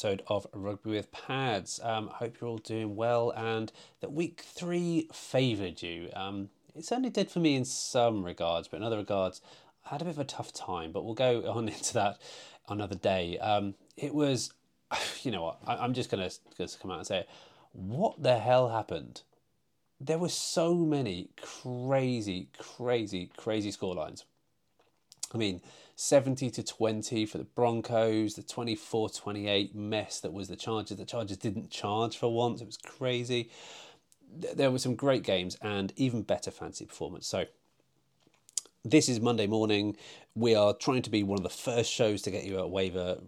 episode of Rugby with Pads. Um, hope you're all doing well and that week three favoured you. Um, it certainly did for me in some regards, but in other regards, I had a bit of a tough time, but we'll go on into that another day. Um, it was, you know what, I, am just going to come out and say it. What the hell happened? There were so many crazy, crazy, crazy scorelines. I mean, 70 to 20 for the Broncos, the 24 28 mess that was the Chargers. The Chargers didn't charge for once, it was crazy. There were some great games and even better fancy performance. So, this is Monday morning. We are trying to be one of the first shows to get you a waiver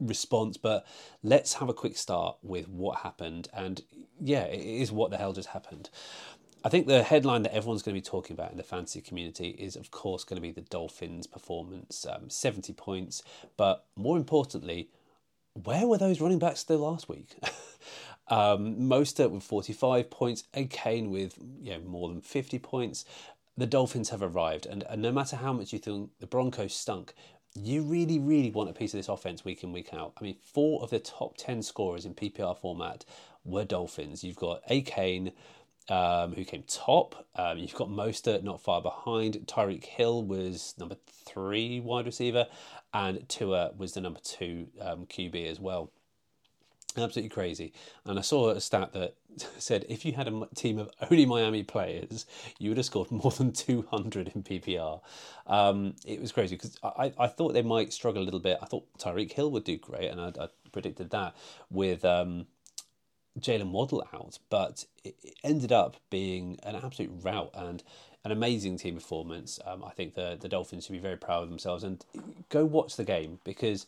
response, but let's have a quick start with what happened. And yeah, it is what the hell just happened. I think the headline that everyone's going to be talking about in the fantasy community is, of course, going to be the Dolphins' performance um, 70 points. But more importantly, where were those running backs still last week? um, Mostert with 45 points, and Kane with you know, more than 50 points. The Dolphins have arrived, and, and no matter how much you think the Broncos stunk, you really, really want a piece of this offense week in, week out. I mean, four of the top 10 scorers in PPR format were Dolphins. You've got Achane, um, who came top. Um, you've got Mostert not far behind. Tyreek Hill was number three wide receiver, and Tua was the number two um, QB as well. Absolutely crazy. And I saw a stat that said if you had a team of only Miami players, you would have scored more than 200 in PPR. Um, it was crazy because I, I thought they might struggle a little bit. I thought Tyreek Hill would do great, and I, I predicted that with um, Jaylen Waddle out, but it ended up being an absolute rout and an amazing team performance. Um, I think the the Dolphins should be very proud of themselves and go watch the game because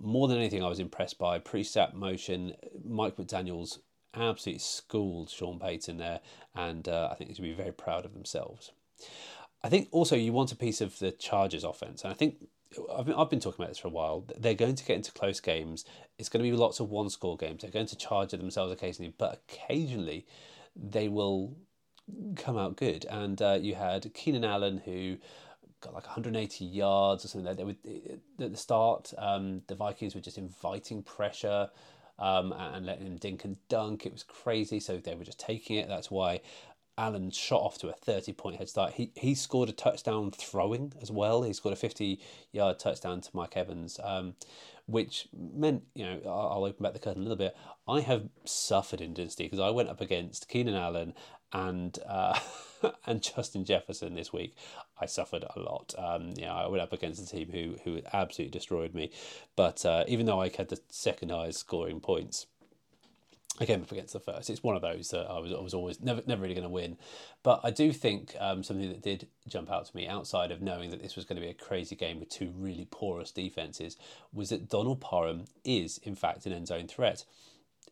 more than anything, I was impressed by pre-snap motion. Mike McDaniel's absolutely schooled Sean Payton there, and uh, I think they should be very proud of themselves. I think also you want a piece of the Chargers offense, and I think I've been, I've been talking about this for a while. They're going to get into close games. It's going to be lots of one score games. They're going to charge at themselves occasionally, but occasionally they will come out good. And uh, you had Keenan Allen who got like 180 yards or something like. They at the start, um, the Vikings were just inviting pressure. Um, and letting him dink and dunk. It was crazy. So they were just taking it. That's why Allen shot off to a 30 point head start. He he scored a touchdown throwing as well. He scored a 50 yard touchdown to Mike Evans, um, which meant, you know, I'll, open back the curtain a little bit. I have suffered in Dynasty because I went up against Keenan Allen and uh, and Justin Jefferson this week. I suffered a lot. Um, yeah, I went up against a team who who absolutely destroyed me. But uh, even though I had the second highest scoring points, I came up against the first. It's one of those that I was I was always never never really going to win, but I do think um, something that did jump out to me outside of knowing that this was going to be a crazy game with two really porous defenses was that Donald Parham is in fact an end zone threat.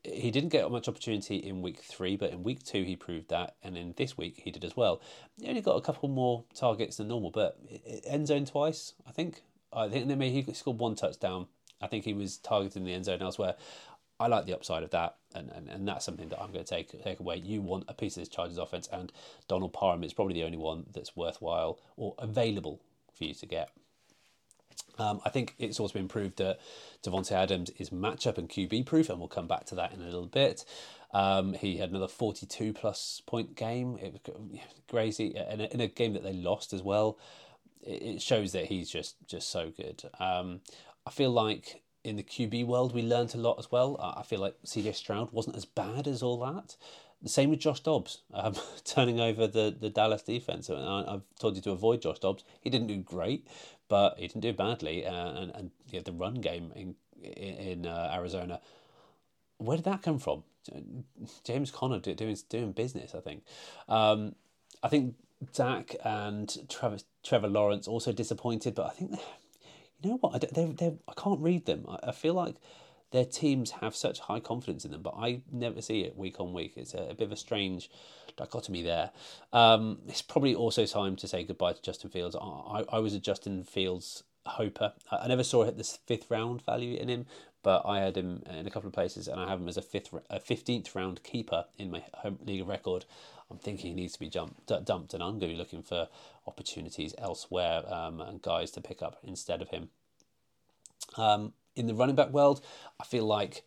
He didn't get much opportunity in week three, but in week two he proved that, and in this week he did as well. He only got a couple more targets than normal, but end zone twice, I think. I think maybe he scored one touchdown. I think he was targeting the end zone elsewhere. I like the upside of that, and, and, and that's something that I'm going to take take away. You want a piece of this Chargers offense, and Donald Parham is probably the only one that's worthwhile or available for you to get. Um, I think it's also been proved that Davante Adams is matchup and QB proof, and we'll come back to that in a little bit. Um, he had another 42 plus point game. It was crazy in a, in a game that they lost as well. It shows that he's just just so good. Um, I feel like in the QB world, we learned a lot as well. I feel like CJ Stroud wasn't as bad as all that. The same with Josh Dobbs, um, turning over the, the Dallas defense. I, have told you to avoid Josh Dobbs. He didn't do great, but he didn't do badly. Uh, and and yeah, the run game in in uh, Arizona, where did that come from? James Conner doing doing business. I think. Um, I think Dak and Trevor Lawrence also disappointed, but I think you know what? I, they they I can't read them. I, I, feel like their teams have such high confidence in them, but I never see it week on week. It's a, a bit of a strange dichotomy there. Um, it's probably also time to say goodbye to Justin Fields. I, I was a Justin Fields hoper. I, never saw this fifth round value in him, but I had him in a couple of places, and I have him as a fifth, a fifteenth round keeper in my home league of record. I'm thinking he needs to be jumped, dumped, and I'm going to be looking for opportunities elsewhere um, and guys to pick up instead of him. Um, in the running back world, I feel like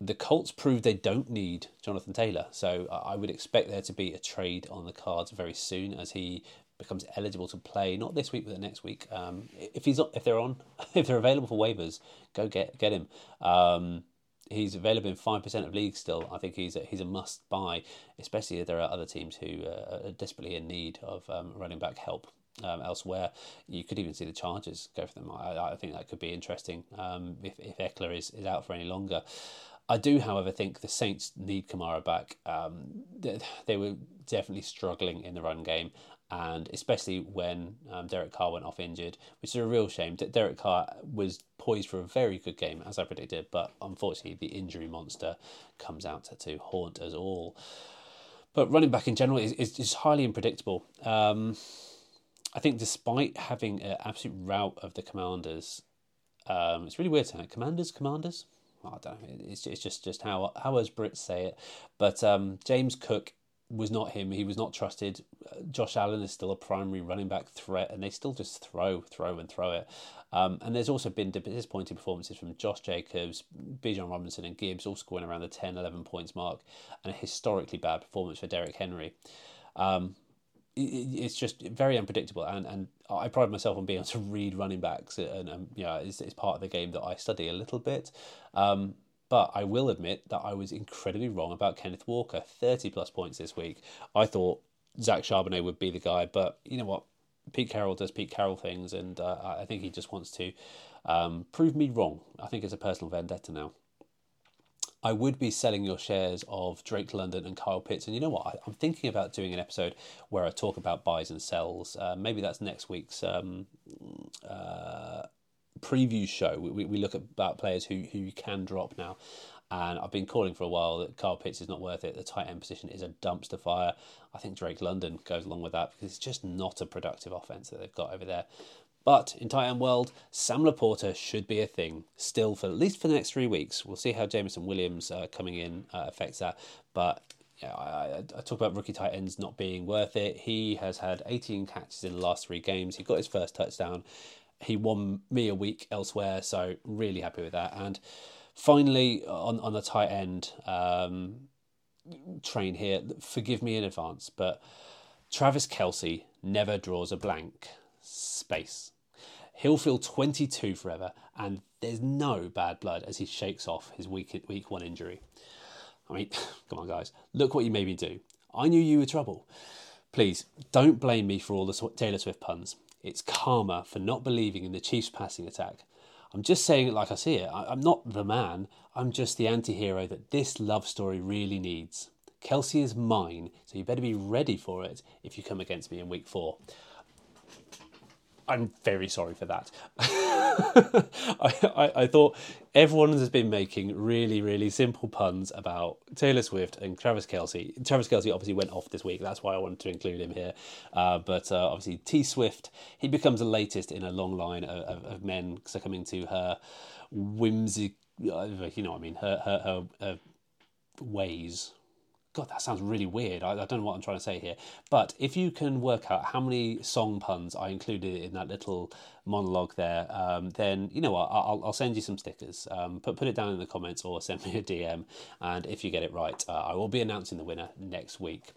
the Colts proved they don't need Jonathan Taylor. So I would expect there to be a trade on the cards very soon as he becomes eligible to play. Not this week, but the next week. Um, if he's if they're on, if they're available for waivers, go get get him. Um, he's available in five percent of leagues still. I think he's a, he's a must buy, especially if there are other teams who uh, are desperately in need of um, running back help. Um, elsewhere, you could even see the Chargers go for them. I, I think that could be interesting um, if, if Ekeler is, is out for any longer. I do, however, think the Saints need Kamara back. Um, they, they, were definitely struggling in the run game, and especially when um, Derek Carr went off injured, which is a real shame. Derek Carr was poised for a very good game, as I predicted, but unfortunately, the injury monster comes out to, to haunt us all. But running back in general is, is, is highly unpredictable. Um, I think despite having an absolute rout of the Commanders, um, it's really weird saying Commanders, Commanders. I don't know. It's, it's just just how how as Brits say it. But um, James Cook was not him. He was not trusted. Josh Allen is still a primary running back threat, and they still just throw, throw, and throw it. Um, and there's also been disappointing performances from Josh Jacobs, Bijan Robinson, and Gibbs, all scoring around the 10, 11 points mark, and a historically bad performance for Derrick Henry. Um, it's just very unpredictable and, and I pride myself on being able to read running backs and, and it's, it's part of the game that I study a little bit um, but I will admit that I was incredibly wrong about Kenneth Walker 30 plus points this week I thought Zach Charbonnet would be the guy but you know what Pete Carroll does Pete Carroll things and uh, I think he just wants to um, prove me wrong I think it's a personal vendetta now I would be selling your shares of Drake London and Kyle Pitts. And you know what? I, am thinking about doing an episode where I talk about buys and sells. Uh, maybe that's next week's um, uh, preview show. We, we look at about players who, who you can drop now. And I've been calling for a while that Kyle Pitts is not worth it. The tight end position is a dumpster fire. I think Drake London goes along with that because it's just not a productive offense that they've got over there. But in tight end world, Sam LaPorta should be a thing still for at least for the next three weeks. We'll see how Jameson Williams uh, coming in uh, affects that. But yeah, I, I, talk about rookie tight ends not being worth it. He has had 18 catches in the last three games. He got his first touchdown. He won me a week elsewhere, so really happy with that. And finally, on on the tight end um, train here, forgive me in advance, but Travis Kelce never draws a blank space. He'll feel 22 forever, and there's no bad blood as he shakes off his week, week one injury. I mean, come on, guys, look what you made me do. I knew you were trouble. Please, don't blame me for all the Taylor Swift puns. It's karma for not believing in the Chiefs' passing attack. I'm just saying it like I see it. I'm not the man, I'm just the anti hero that this love story really needs. Kelce is mine, so you better be ready for it if you come against me in week four. I'm very sorry for that. I, I, I, thought everyone has been making really, really simple puns about Taylor Swift and Travis Kelce. Travis Kelce obviously went off this week. That's why I wanted to include him here. Uh, but uh, obviously, T Swift, he becomes the latest in a long line of, of, of men succumbing to her whimsy, uh, you know what I mean, her, her, her, her ways God, that sounds really weird. I, I, don't know what I'm trying to say here. But if you can work out how many song puns I included in that little monologue there, um, then you know what? I'll, I'll send you some stickers. Um, put, put it down in the comments or send me a DM. And if you get it right, uh, I will be announcing the winner next week.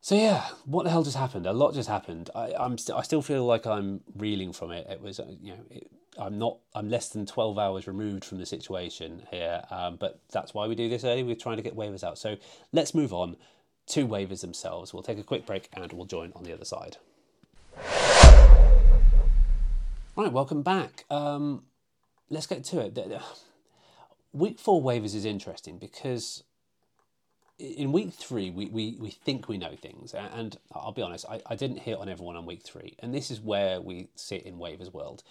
So yeah, what the hell just happened? A lot just happened. I, I'm st- I still feel like I'm reeling from it. It was, uh, you know, it, I'm not. I'm less than twelve hours removed from the situation here, um, but that's why we do this early. We're trying to get waivers out. So let's move on to waivers themselves. We'll take a quick break and we'll join on the other side. Right, welcome back. Um, let's get to it. Week four waivers is interesting because in week three, we, we, we think we know things. And I'll be honest, I, I didn't hit on everyone on week three. And this is where we sit in waivers world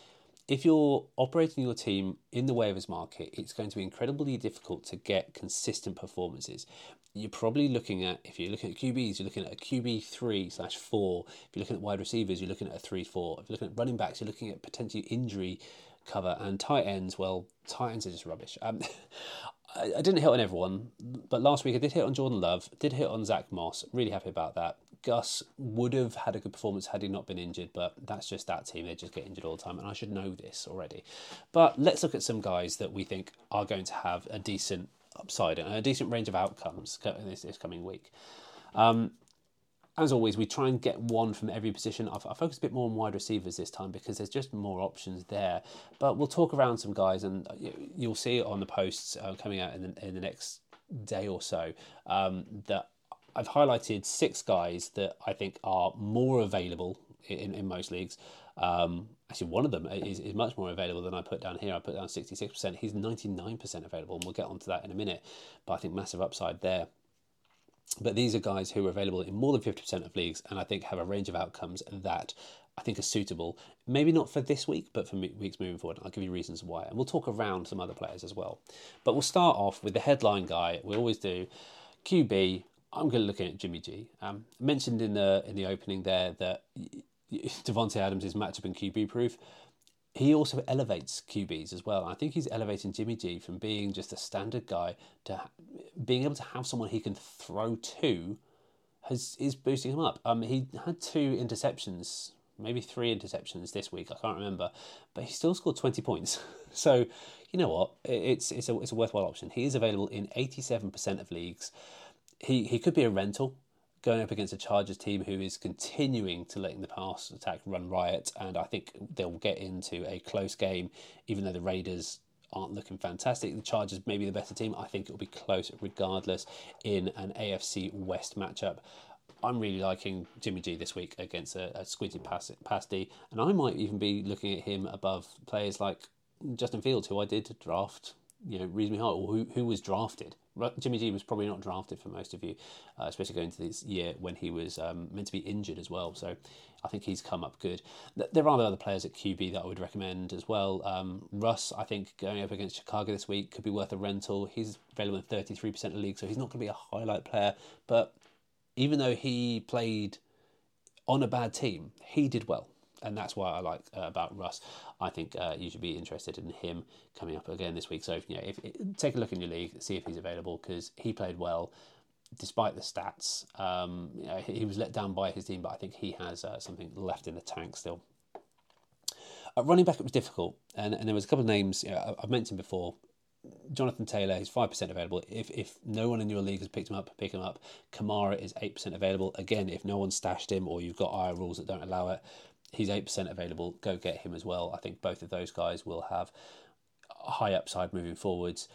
if you're operating your team in the waivers market, it's going to be incredibly difficult to get consistent performances. You're probably looking at, if you're looking at QBs, you're looking at a QB three slash four. If you're looking at wide receivers, you're looking at a three four. If you're looking at running backs, you're looking at potentially injury cover and tight ends. Well, tight ends are just rubbish. Um, I, I didn't hit on everyone, but last week I did hit on Jordan Love, did hit on Zach Moss. Really happy about that. Gus would have had a good performance had he not been injured, but that's just that team. They just get injured all the time, and I should know this already. But let's look at some guys that we think are going to have a decent upside and a decent range of outcomes this, this coming week. Um, as always, we try and get one from every position. I focused a bit more on wide receivers this time because there's just more options there. But we'll talk around some guys, and you'll see it on the posts uh, coming out in the, in the next day or so um, that I've highlighted six guys that I think are more available in, in most leagues. Um, actually, one of them is, is much more available than I put down here. I put down 66%. He's 99% available, and we'll get onto that in a minute. But I think massive upside there. But these are guys who are available in more than 50% of leagues and I think have a range of outcomes that I think are suitable. Maybe not for this week, but for weeks moving forward. I'll give you reasons why. And we'll talk around some other players as well. But we'll start off with the headline guy. We always do. QB, I'm going to look at Jimmy G. Um, mentioned in the in the opening there that Davante Adams is matchup and QB proof he also elevates QBs as well. I think he's elevating Jimmy G from being just a standard guy to being able to have someone he can throw to has is boosting him up. Um, he had two interceptions, maybe three interceptions this week. I can't remember, but he still scored twenty points. so you know what? It's it's a it's a worthwhile option. He is available in eighty seven percent of leagues. He he could be a rental going up against a Chargers team who is continuing to letting the pass attack run riot, and I think they'll get into a close game, even though the Raiders aren't looking fantastic. The Chargers may be the better team. I think it will be close regardless in an AFC West matchup. I'm really liking Jimmy G this week against a, a squinty D, and I might even be looking at him above players like Justin Fields, who I did draft you know reasonably high, or who who was drafted. Jimmy G was probably not drafted for most of you, uh, especially going into this year when he was um, meant to be injured as well. So I think he's come up good. There are other players at QB that I would recommend as well. Um, Russ, I think going up against Chicago this week could be worth a rental. He's available in thirty three percent of the league, so he's not going to be a highlight player. But even though he played on a bad team, he did well and that's why I like uh, about Russ. I think uh, you should be interested in him coming up again this week. So you know, if, take a look in your league, see if he's available because he played well despite the stats. Um, you know, he was let down by his team, but I think he has uh, something left in the tank still. Uh, running back, it was difficult, and, and there was a couple of names you know, I've mentioned before. Jonathan Taylor is five percent available. If if no one in your league has picked him up, pick him up. Kamara is eight percent available. Again, if no one stashed him or you've got IR rules that don't allow it, he's 8% available. Go get him as well. I think both of those guys will have high upside moving forwards.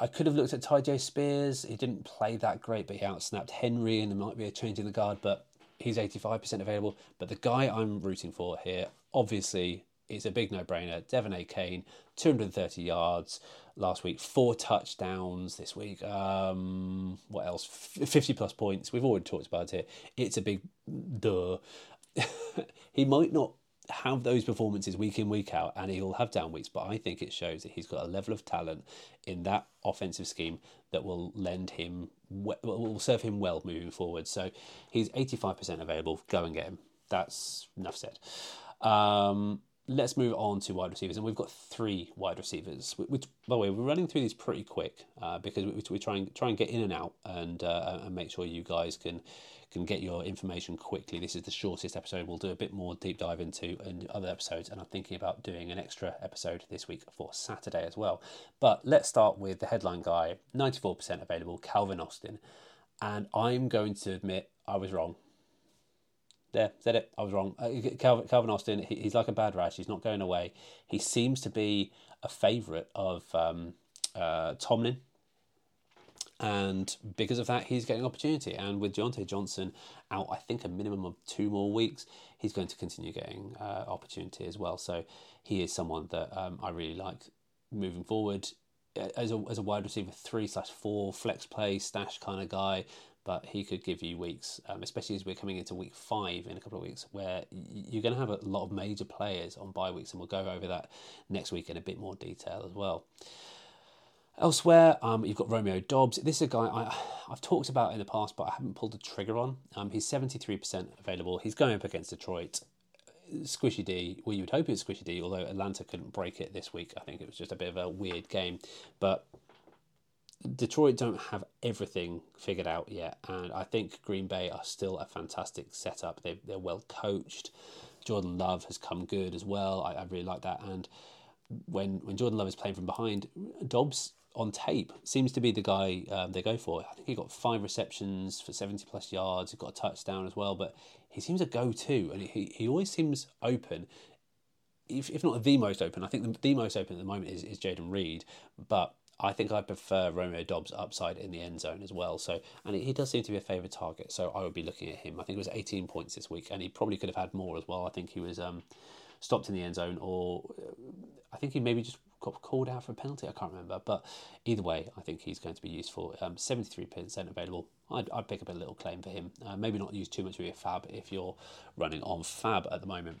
I could have looked at Tyjae Spears. He didn't play that great, but he outsnapped Henry, and there might be a change in the guard, but he's 85% available. But the guy I'm rooting for here, obviously, is a big no brainer. De'Von Achane, 230 yards last week, four touchdowns this week. Um, what else? 50 plus points. We've already talked about it. It's a big duh. he might not have those performances week in week out and he'll have down weeks but i think it shows that he's got a level of talent in that offensive scheme that will lend him will serve him well moving forward. So he's 85% available. Go and get him. That's enough said. Um, let's move on to wide receivers and we've got three wide receivers which by the way we're running through these pretty quick uh, because we, we try and try and get in and out and uh, and make sure you guys can can get your information quickly. This is the shortest episode. We'll do a bit more deep dive into in other episodes, and I'm thinking about doing an extra episode this week for Saturday as well. But let's start with the headline guy 94% available, Calvin Austin. And I'm going to admit I was wrong. There, said it. I was wrong. Uh, Calvin, Calvin Austin, he, he's like a bad rash. He's not going away. He seems to be a favourite of um, uh, Tomlin and because of that, he's getting opportunity. And with Diontae Johnson out, I think a minimum of two more weeks, he's going to continue getting uh, opportunity as well. So he is someone that um, I really like moving forward as a as a wide receiver three slash four flex play stash kind of guy. But he could give you weeks, um, especially as we're coming into week five in a couple of weeks, where you're going to have a lot of major players on bye weeks, and we'll go over that next week in a bit more detail as well. Elsewhere, um, you've got Romeo Doubs. This is a guy I, have talked about in the past, but I haven't pulled the trigger on. Um, he's 73% available. He's going up against Detroit. Squishy D, well, you would hope it's Squishy D, although Atlanta couldn't break it this week. I think it was just a bit of a weird game. But Detroit don't have everything figured out yet, and I think Green Bay are still a fantastic setup. They they're well coached. Jordan Love has come good as well. I, I really like that. And when when Jordan Love is playing from behind, Doubs on tape seems to be the guy um, they go for. I think he got five receptions for seventy plus yards. He got a touchdown as well, but he seems a go to, and he he always seems open. If, if not the most open, I think the, the most open at the moment is, is Jayden Reed, but I think I prefer Romeo Doubs upside in the end zone as well. So, and he does seem to be a favourite target. So I would be looking at him. I think it was 18 points this week, and he probably could have had more as well. I think he was um, stopped in the end zone, or uh, I think he maybe just got called out for a penalty. I can't remember, but either way, I think he's going to be useful. Um, 73% available. I'd, I'd pick up a little claim for him. Uh, maybe not use too much of your FAAB if you're running on FAAB at the moment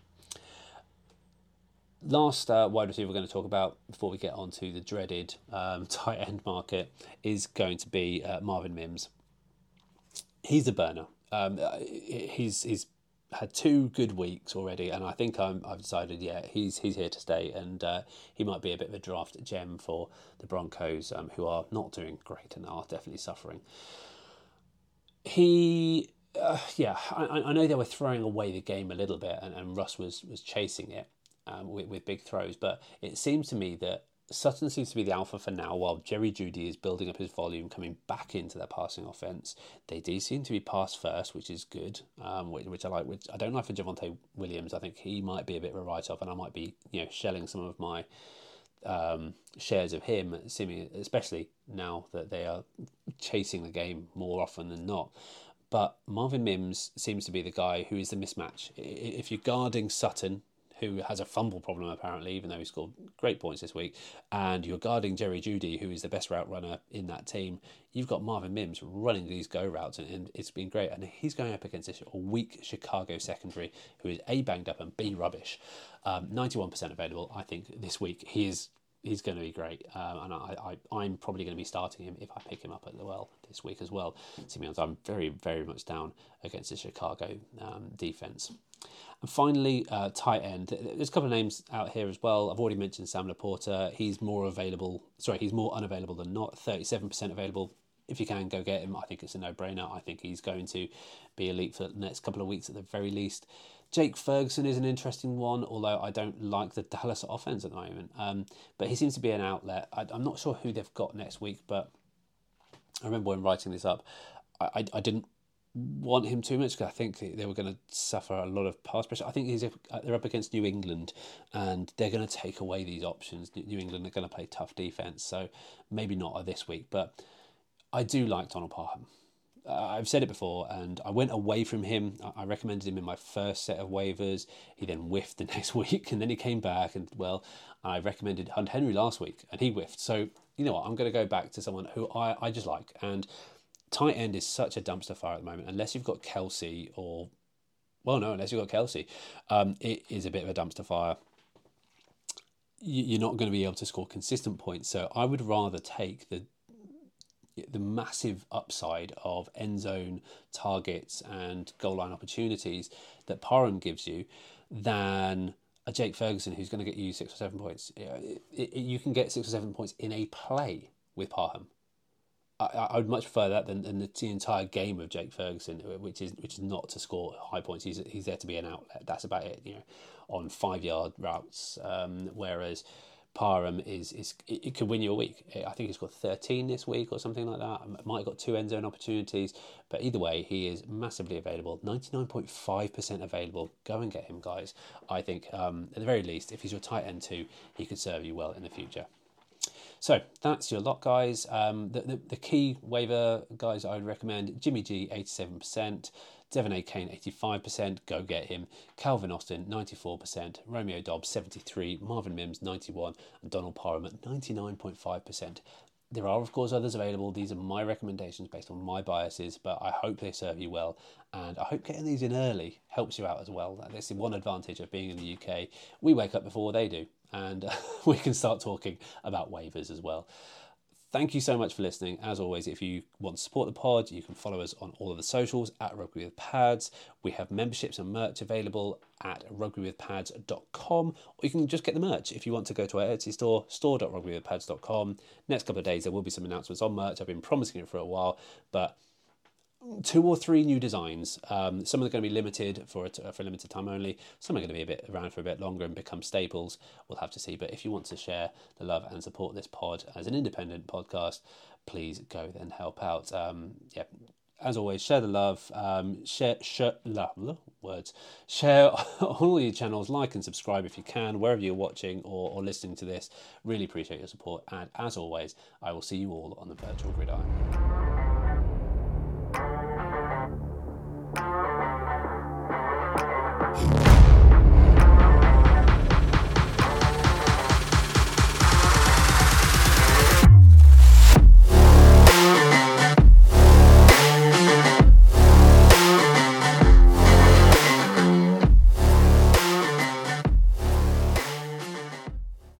last uh, wide receiver we're going to talk about before we get on to the dreaded um, tight end market is going to be uh, Marvin Mims. He's a burner. Um, uh, he's he's had two good weeks already, and I think i have decided, yeah, he's he's here to stay, and uh, he might be a bit of a draft gem for the Broncos, um, who are not doing great and are definitely suffering. He, uh, yeah, I, I know they were throwing away the game a little bit, and, and Russ was was chasing it, um, with, with big throws. But it seems to me that Sutton seems to be the alpha for now, while Jerry Jeudy is building up his volume, coming back into their passing offense. They do seem to be pass first, which is good, um, which, which, I like. Which I don't like for Javonte Williams. I think he might be a bit of a write off, and I might be you know shelling some of my um, shares of him, seeming especially now that they are chasing the game more often than not. But Marvin Mims seems to be the guy who is the mismatch. If you're guarding Sutton, who has a fumble problem apparently, even though he scored great points this week, and you're guarding Jerry Jeudy, who is the best route runner in that team, you've got Marvin Mims running these go routes, and, and it's been great. And he's going up against a weak Chicago secondary, who is A, banged up, and B, rubbish. Um, 91% available, I think, this week. He is he's going to be great, um, and I, I, am probably going to be starting him if I pick him up at the well this week as well. Simeon's I'm very, very much down against the Chicago um, defense. And finally, uh, tight end. There's a couple of names out here as well. I've already mentioned Sam LaPorta. He's more available. Sorry, he's more unavailable than not. Thirty-seven percent available. If you can go get him, I think it's a no-brainer. I think he's going to be elite for the next couple of weeks at the very least. Jake Ferguson is an interesting one, although I don't like the Dallas offense at the moment. Um, but he seems to be an outlet. I, am not sure who they've got next week, but I remember when writing this up, I, I, I didn't want him too much because I think they were going to suffer a lot of pass pressure. I think he's, they're up against New England and they're going to take away these options. New England are going to play tough defense, so maybe not this week. But I do like Donald Parham. Uh, I've said it before, and I went away from him. I recommended him in my first set of waivers. He then whiffed the next week, and then he came back, and well, I recommended Hunter Henry last week, and he whiffed. So you know what? I'm going to go back to someone who I, I just like, and tight end is such a dumpster fire at the moment. Unless you've got Kelce or, well, no, unless you've got Kelce, um, it is a bit of a dumpster fire. You're not going to be able to score consistent points. So I would rather take the the massive upside of end zone targets and goal line opportunities that Parham gives you than a Jake Ferguson who's going to get you six or seven points. It, you can get six or seven points in a play with Parham. I, I would much prefer that than, than the, the, entire game of Jake Ferguson, which is which is not to score high points. He's he's there to be an outlet. That's about it. You know, on five yard routes. Um, whereas Parham is is it, it could win you a week. I think he's got thirteen this week or something like that. Might have got two end zone opportunities, but either way, he is massively available. Ninety nine point five percent available. Go and get him, guys. I think um, at the very least, if he's your tight end too, he could serve you well in the future. So that's your lot, guys. Um, the, the, the, key waiver guys I would recommend Jimmy G, 87%, De'Von Achane, 85%, go get him. Calvin Austin, 94%, Romeo Doubs, 73 Marvin Mims, 91 and Donald Parham at 99.5%. There are, of course, others available. These are my recommendations based on my biases, but I hope they serve you well. And I hope getting these in early helps you out as well. That's the one advantage of being in the UK. We wake up before they do and we can start talking about waivers as well. Thank you so much for listening. As always, if you want to support the pod, you can follow us on all of the socials at Rugby with Pads. We have memberships and merch available at rugbywithpads.com, or you can just get the merch if you want to go to our Etsy store, store.rugbywithpads.com. Next couple of days, there will be some announcements on merch. I've been promising it for a while, but two or three new designs. Um, some are going to be limited for a, for a limited time only. Some are going to be a bit around for a bit longer and become staples. We'll have to see. But if you want to share the love and support this pod as an independent podcast, please go and help out. Um, yeah. As always, share the love. Um, share, share, love, words. Share all your channels. Like and subscribe if you can, wherever you're watching or, or listening to this. Really appreciate your support. And as always, I will see you all on the virtual gridiron.